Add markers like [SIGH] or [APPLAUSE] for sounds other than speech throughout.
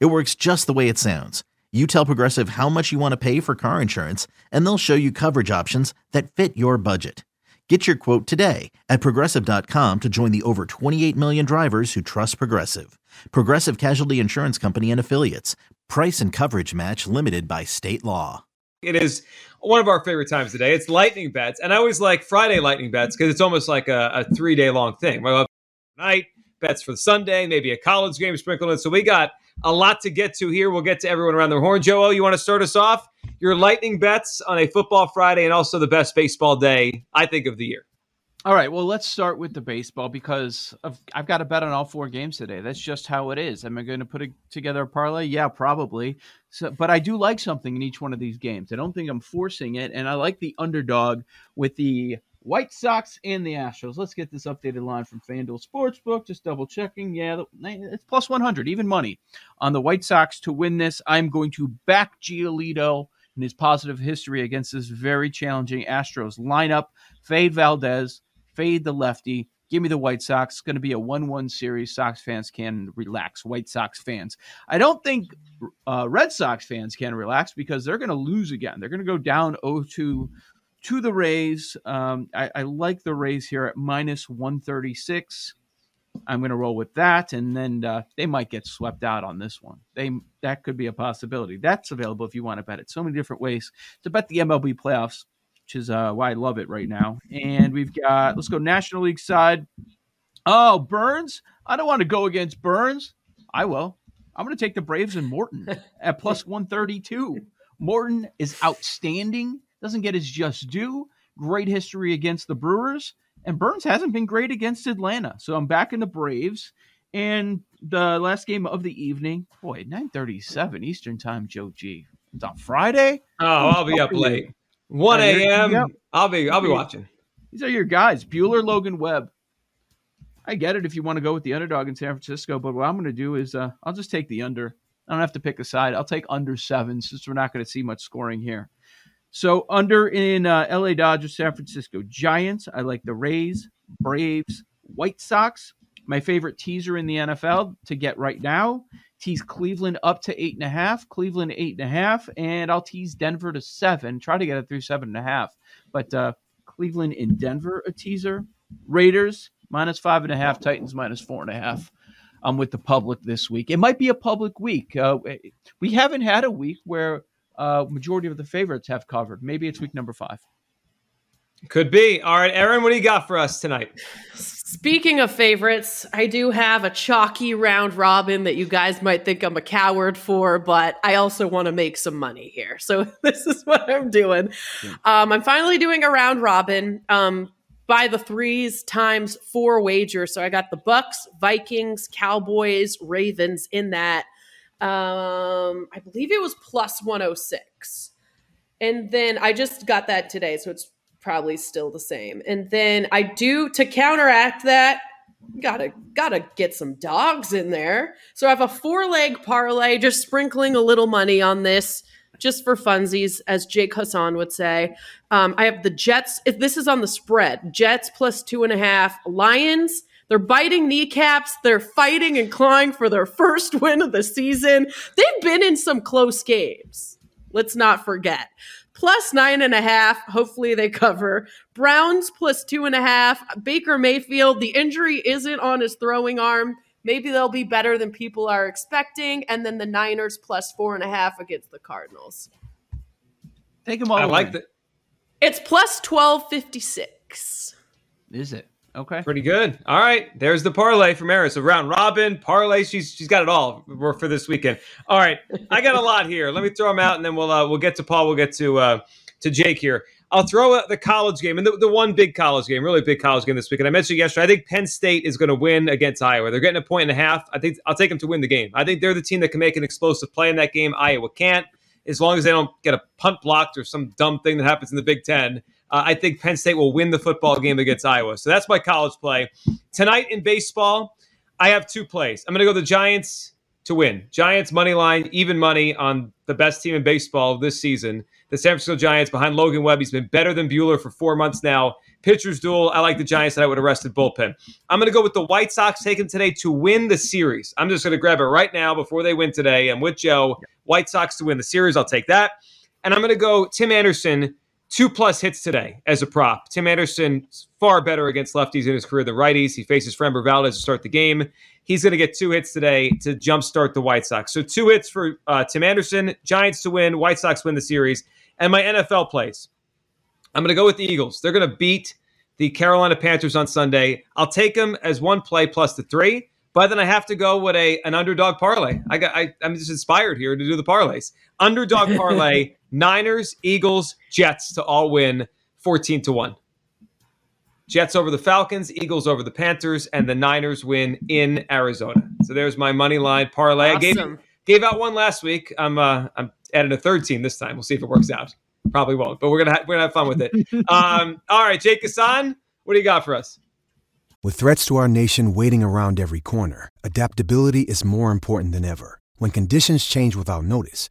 It works just the way it sounds. You tell Progressive how much you want to pay for car insurance, and they'll show you coverage options that fit your budget. Get your quote today at progressive.com to join the over 28 million drivers who trust Progressive. Progressive Casualty Insurance Company and Affiliates. Price and coverage match limited by state law. It is one of our favorite times today. It's lightning bets. And I always like Friday lightning bets because it's almost like a, a three day long thing. We love night, bets for Sunday, maybe a college game sprinkled in. So we got a lot to get to here. We'll get to everyone around the horn. Joe, you want to start us off? Your lightning bets on a football Friday and also the best baseball day, I think, of the year. All right. Well, let's start with the baseball because of, I've got to bet on all four games today. That's just how it is. Am I going to put a, together a parlay? Yeah, probably. So, but I do like something in each one of these games. I don't think I'm forcing it, and I like the underdog with the White Sox and the Astros. Let's get this updated line from FanDuel Sportsbook. Just double checking. Yeah, it's plus 100, even money on the White Sox to win this. I'm going to back Giolito in his positive history against this very challenging Astros lineup. Fade Valdez, fade the lefty. Give me the White Sox. It's going to be a 1 1 series. Sox fans can relax. White Sox fans. I don't think uh, Red Sox fans can relax because they're going to lose again. They're going to go down 0 2 to the Rays. Um, I, I, like the Rays here at minus 136. I'm going to roll with that, and then uh, they might get swept out on this one. They that could be a possibility. That's available if you want to bet it. So many different ways to bet the MLB playoffs, which is uh, why I love it right now. And we've got let's go National League side. Oh, Burnes! I don't want to go against Burnes. I will. I'm going to take the Braves and Morton [LAUGHS] at plus 132. Morton is outstanding doesn't get his just due. Great history against the Brewers. And Burnes hasn't been great against Atlanta. So I'm back in the Braves. And the last game of the evening, boy, 937 Eastern time, Joe G. It's on Friday. Oh, I'll be up late. 1 a.m. I'll be I'll be watching. These are your guys. Buehler, Logan Webb. I get it if you want to go with the underdog in San Francisco, but what I'm going to do is uh, I'll just take the under. I don't have to pick a side. I'll take under seven since we're not going to see much scoring here. So under in uh, LA Dodgers, San Francisco Giants. I like the Rays, Braves, White Sox. My favorite teaser in the NFL to get right now. Tease Cleveland up to eight and a half. Cleveland eight and a half, and I'll tease Denver to seven. Try to get it through seven and a half. But uh, Cleveland in Denver a teaser. Raiders minus five and a half. Titans minus four and a half. I'm with the public this week. It might be a public week. Uh, we haven't had a week where uh, majority of the favorites have covered. Maybe it's week number five. Could be. All right, Aaron, what do you got for us tonight? Speaking of favorites, I do have a chalky round robin that you guys might think I'm a coward for, but I also want to make some money here. So [LAUGHS] this is what I'm doing. Um, I'm finally doing a round robin um, by the threes times four wagers. So I got the Bucks, Vikings, Cowboys, Ravens in that. Um, I believe it was plus 106. And then I just got that today, so it's probably still the same. And then I do to counteract that, gotta gotta get some dogs in there. So I have a four leg parlay, just sprinkling a little money on this, just for funsies, as Jake Hassan would say. Um, I have the Jets. If this is on the spread, Jets plus two and a half, Lions they're biting kneecaps. They're fighting and clawing for their first win of the season. They've been in some close games. Let's not forget. Plus nine and a half. Hopefully they cover. Browns plus two and a half. Baker Mayfield, the injury isn't on his throwing arm. Maybe they'll be better than people are expecting. And then the Niners plus four and a half against the Cardinals. Take them all. I like that. It's plus 1256. Is it? Okay. Pretty good. All right. There's the parlay from Eris. So round robin, parlay. She's she's got it all for this weekend. All right. I got a lot here. Let me throw them out and then we'll uh, we'll get to Paul. We'll get to uh, to Jake here. I'll throw out the college game and the, the one big college game, really big college game this weekend. I mentioned yesterday, I think Penn State is going to win against Iowa. They're getting a point and a half. I think I'll take them to win the game. I think they're the team that can make an explosive play in that game. Iowa can't, as long as they don't get a punt blocked or some dumb thing that happens in the Big Ten. Uh, I think Penn State will win the football game against Iowa. So that's my college play. Tonight in baseball, I have two plays. I'm going to go the Giants to win. Giants money line, even money on the best team in baseball this season. The San Francisco Giants behind Logan Webb. He's been better than Buehler for four months now. Pitchers duel. I like the Giants that I would have rested bullpen. I'm going to go with the White Sox taking today to win the series. I'm just going to grab it right now before they win today. I'm with Joe. White Sox to win the series. I'll take that. And I'm going to go Tim Anderson two plus hits today as a prop. Tim Anderson far better against lefties in his career than righties. He faces Framber Valdez to start the game. He's going to get two hits today to jumpstart the White Sox. So two hits for uh, Tim Anderson, Giants to win, White Sox win the series. And my NFL plays. I'm going to go with the Eagles. They're going to beat the Carolina Panthers on Sunday. I'll take them as one play plus the three. But then I have to go with a an underdog parlay. I got I, I'm just inspired here to do the parlays. Underdog [LAUGHS] parlay, Niners, Eagles, Jets to all win 14 to 1. Jets over the Falcons, Eagles over the Panthers, and the Niners win in Arizona. So there's my money line parlay. Awesome. I gave gave out one last week. I'm uh, I'm adding a third team this time. We'll see if it works out. Probably won't, but we're gonna ha- we're gonna have fun with it. [LAUGHS] um, all right, Jake Hassan, what do you got for us? With threats to our nation waiting around every corner, adaptability is more important than ever. When conditions change without notice,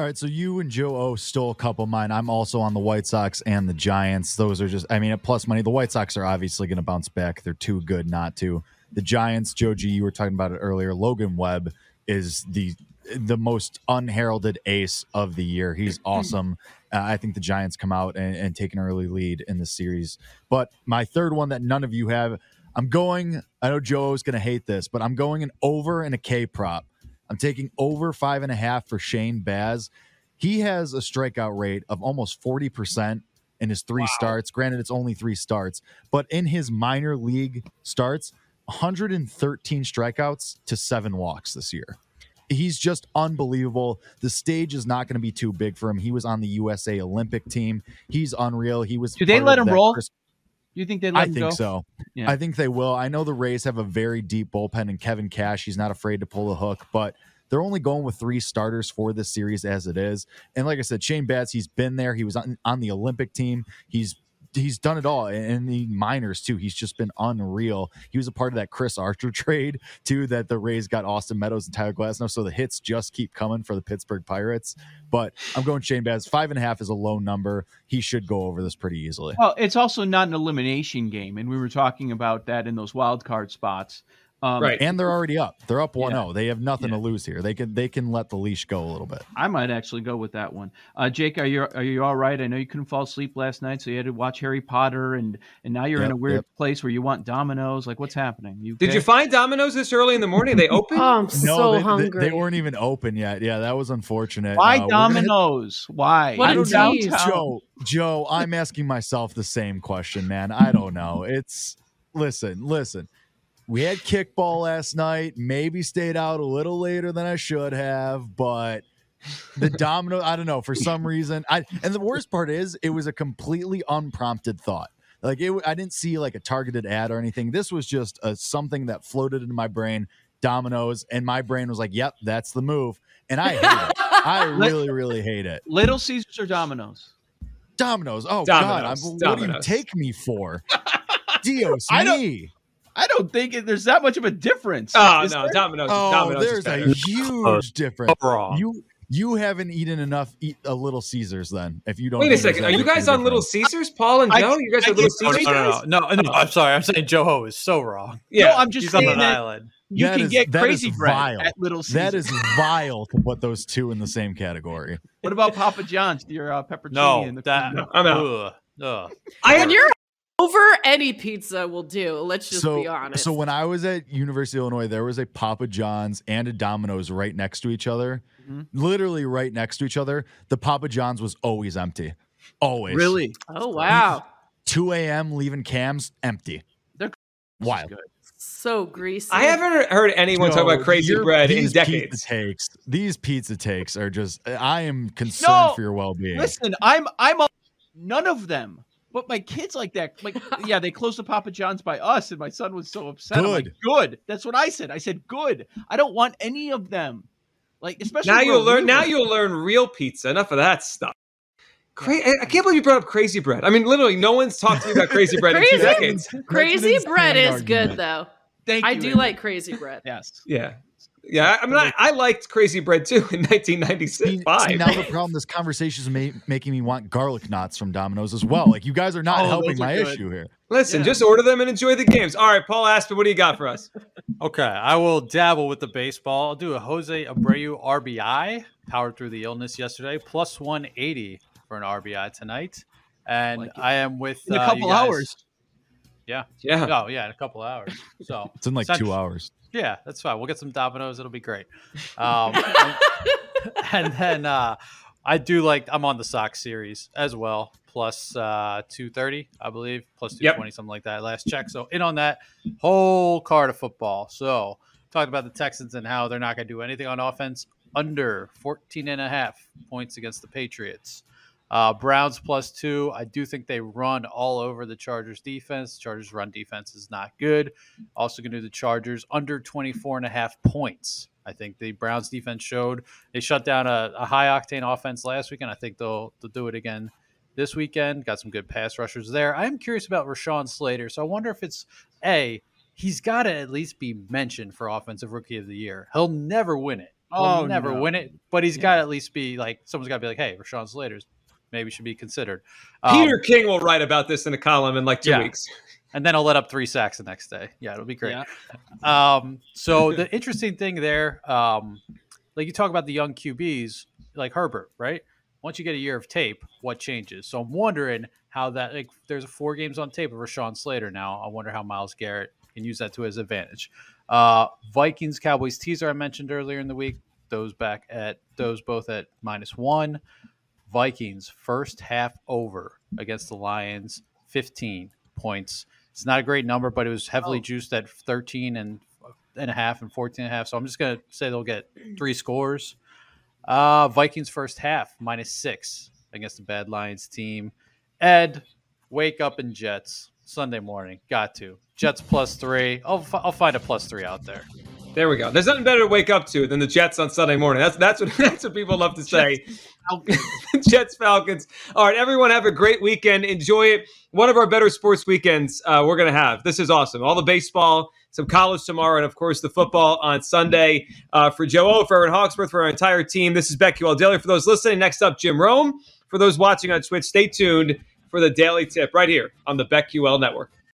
All right, so you and Joe O stole a couple of mine. I'm also on the White Sox and the Giants. Those are just, I mean, at plus money. The White Sox are obviously going to bounce back. They're too good not to. The Giants, Joe G, you were talking about it earlier. Logan Webb is the the most unheralded ace of the year. He's [CLEARS THROAT] awesome. Uh, I think the Giants come out and, and take an early lead in the series. But my third one that none of you have, I'm going. I know Joe is going to hate this, but I'm going an over and a K prop. I'm taking over five and a half for Shane Baz. He has a strikeout rate of almost 40% in his three starts. Granted, it's only three starts, but in his minor league starts, 113 strikeouts to seven walks this year. He's just unbelievable. The stage is not going to be too big for him. He was on the USA Olympic team. He's unreal. He was. Do they let him roll? Chris- You think they let I think go? so. Yeah. I think they will. I know the Rays have a very deep bullpen, and Kevin Cash, he's not afraid to pull the hook, but they're only going with three starters for this series as it is. And like I said, Shane Baz, he's been there. He was on, on the Olympic team. He's he's done it all in the minors too. He's just been unreal. He was a part of that Chris Archer [LAUGHS] trade too that the Rays got Austin Meadows and Tyler Glasnow. So the hits just keep coming for the Pittsburgh Pirates. But I'm going Shane Baz. Five and a half is a low number. He should go over this pretty easily. Well, it's also not an elimination game, and we were talking about that in those wild card spots. Um, Right. and they're already up. They're up 1-0. Yeah. They have nothing Yeah. to lose here. They can they can let the leash go a little bit. I might actually go with that one. Uh, Jake, are you are you all right? I know you couldn't fall asleep last night, so you had to watch Harry Potter, and and now you're in a weird yep. place where you want dominoes. Like, what's happening? You Did okay? you find Domino's this early in the morning? They open? [LAUGHS] Oh, I'm so they, they- hungry. They, weren't even open yet. Yeah, that was unfortunate. Why Uh, we're gonna hit- dominoes? Why? What I a don't know. Joe. Joe, I'm asking myself the same question, man. I don't know. It's listen, listen. We had kickball last night. Maybe stayed out a little later than I should have, but the domino. I don't know. For some reason, I and the worst part is it was a completely unprompted thought. Like it, I didn't see like a targeted ad or anything. This was just a, something that floated into my brain. Domino's, and my brain was like, "Yep, that's the move." And I hate it. I [LAUGHS] really, really hate it. Little Caesars or Domino's? Domino's. Oh. God, I'm, what do you take me for? [LAUGHS] Dios I don't- me. I don't think it, there's that much of a difference. Oh Is no, there? Domino's. Oh, Domino's is there's a huge difference. wrong. You you haven't eaten enough eat a Little Caesars then. If you don't Wait a second. Are you guys on Little. Caesars, Paul and I- Joe? You guys I are Little Caesars no, no, no, no, no. I'm sorry. I'm saying Joe Ho is so wrong. Yeah. No, I'm just He's on an that island. you That can is- get crazy is bread vile. at Little Caesars. That is vile to put those two in the same category. What about Papa John's? Your uh, pepperoni No, and the that No, I'm out. ugh, ugh. I When you're over, any pizza will do. Let's just so, be honest. so when I was at University of Illinois, there was a Papa John's and a Domino's right next to each other, Mhm. literally right next to each other. The Papa John's was always empty, always. really oh wow, 2 a.m. leaving cams empty. They're- wild. so greasy. I haven't heard anyone talk about crazy bread in these decades. Pizza takes, these pizza takes are just. I am concerned No, for your well-being. Listen, I'm I'm a, none of them. But my kids like that. Like, [LAUGHS] yeah, they closed the Papa John's by us, and my son was so upset. I'm like, Good. good. That's what I said. I said, good. I don't want any of them. Like, especially Now you'll learn. Now you'll learn real pizza. Enough of that stuff. Cra- I I can't believe you brought up crazy bread. I mean, literally, no one's talked to me about crazy bread in two [LAUGHS] Crazy? decades. crazy bread is good though. Thank you. I you, do Aaron. like crazy bread. Yes. Yeah, yeah. I mean, I, I liked crazy bread too in [LAUGHS] See, 1996. see, now the problem, this conversation is ma- making me want garlic knots from Domino's as well. Like you guys are not Oh, helping are my good. issue here. Listen, Yeah. just order them and enjoy the games. All right, Paul Aspen, what do you got for us? Okay, I will dabble with the baseball. I'll do a Jose Abreu RBI. Powered through the illness yesterday, plus 180 for an RBI tonight. And Like. I am with In a uh, you couple guys- hours. Yeah. Yeah. Oh yeah, in a couple hours. So It's in like essentially- two hours. Yeah, that's fine. We'll get some Domino's. It'll be great. Um, and, [LAUGHS] and then uh, I do like I'm on the Sox series as well, plus uh, 230, I believe, plus Yep. 220, something like that. Last check. So in on that whole card of football. So talked about the Texans and how they're not going to do anything on offense under 14 and a half points against the Patriots. Uh, Browns plus two. I do think they run all over the Chargers defense. Chargers run defense is not good. Also going to do the Chargers under 24 and a half points. I think the Browns defense showed they shut down a, a high octane offense last weekend. I think they'll they'll do it again this weekend. Got some good pass rushers there. I am curious about Rashawn Slater. So I wonder if it's a he's got to at least be mentioned for offensive rookie of the year. He'll never win it. He'll Oh, never no. win it, but he's Yeah. got to at least be like someone's got to be like, hey, Rashawn Slater's maybe should be considered. Um, Peter King will write about this in a column in like two Yeah. weeks. [LAUGHS] and then I'll let up three sacks the next day. Yeah, it'll be great. Yeah. Um, so [LAUGHS] the interesting thing there, um, like you talk about the young QBs, like Herbert, right? Once you get a year of tape, what changes? So I'm wondering how that like there's four games on tape of Rashawn Slater now. I wonder how Myles Garrett can use that to his advantage. Uh, Vikings Cowboys teaser I mentioned earlier in the week. Those back at those both at minus one. Vikings first half over against the Lions, 15 points. It's not a great number, but it was heavily Oh. juiced at 13 and and a half and 14 and a half. So I'm just going to say they'll get three scores. Uh, Vikings first half minus six against the bad Lions team. Ed, wake up in Jets Sunday morning. Got to. Jets plus three. I'll, fi- I'll find a plus three out there. There we go. There's nothing better to wake up to than the Jets on Sunday morning. That's that's what [LAUGHS] that's what people love to say. [LAUGHS] Jets Falcons. All right, everyone, have a great weekend. Enjoy it. One of our better sports weekends uh, we're gonna have. This is awesome. All the baseball, some college tomorrow, and of course the football on Sunday. Uh, for Joe O, for Aaron Hawksworth, for our entire team. This is BetQL Daily. For those listening, next up, Jim Rome. For those watching on Twitch, stay tuned for the daily tip right here on the BetQL Network.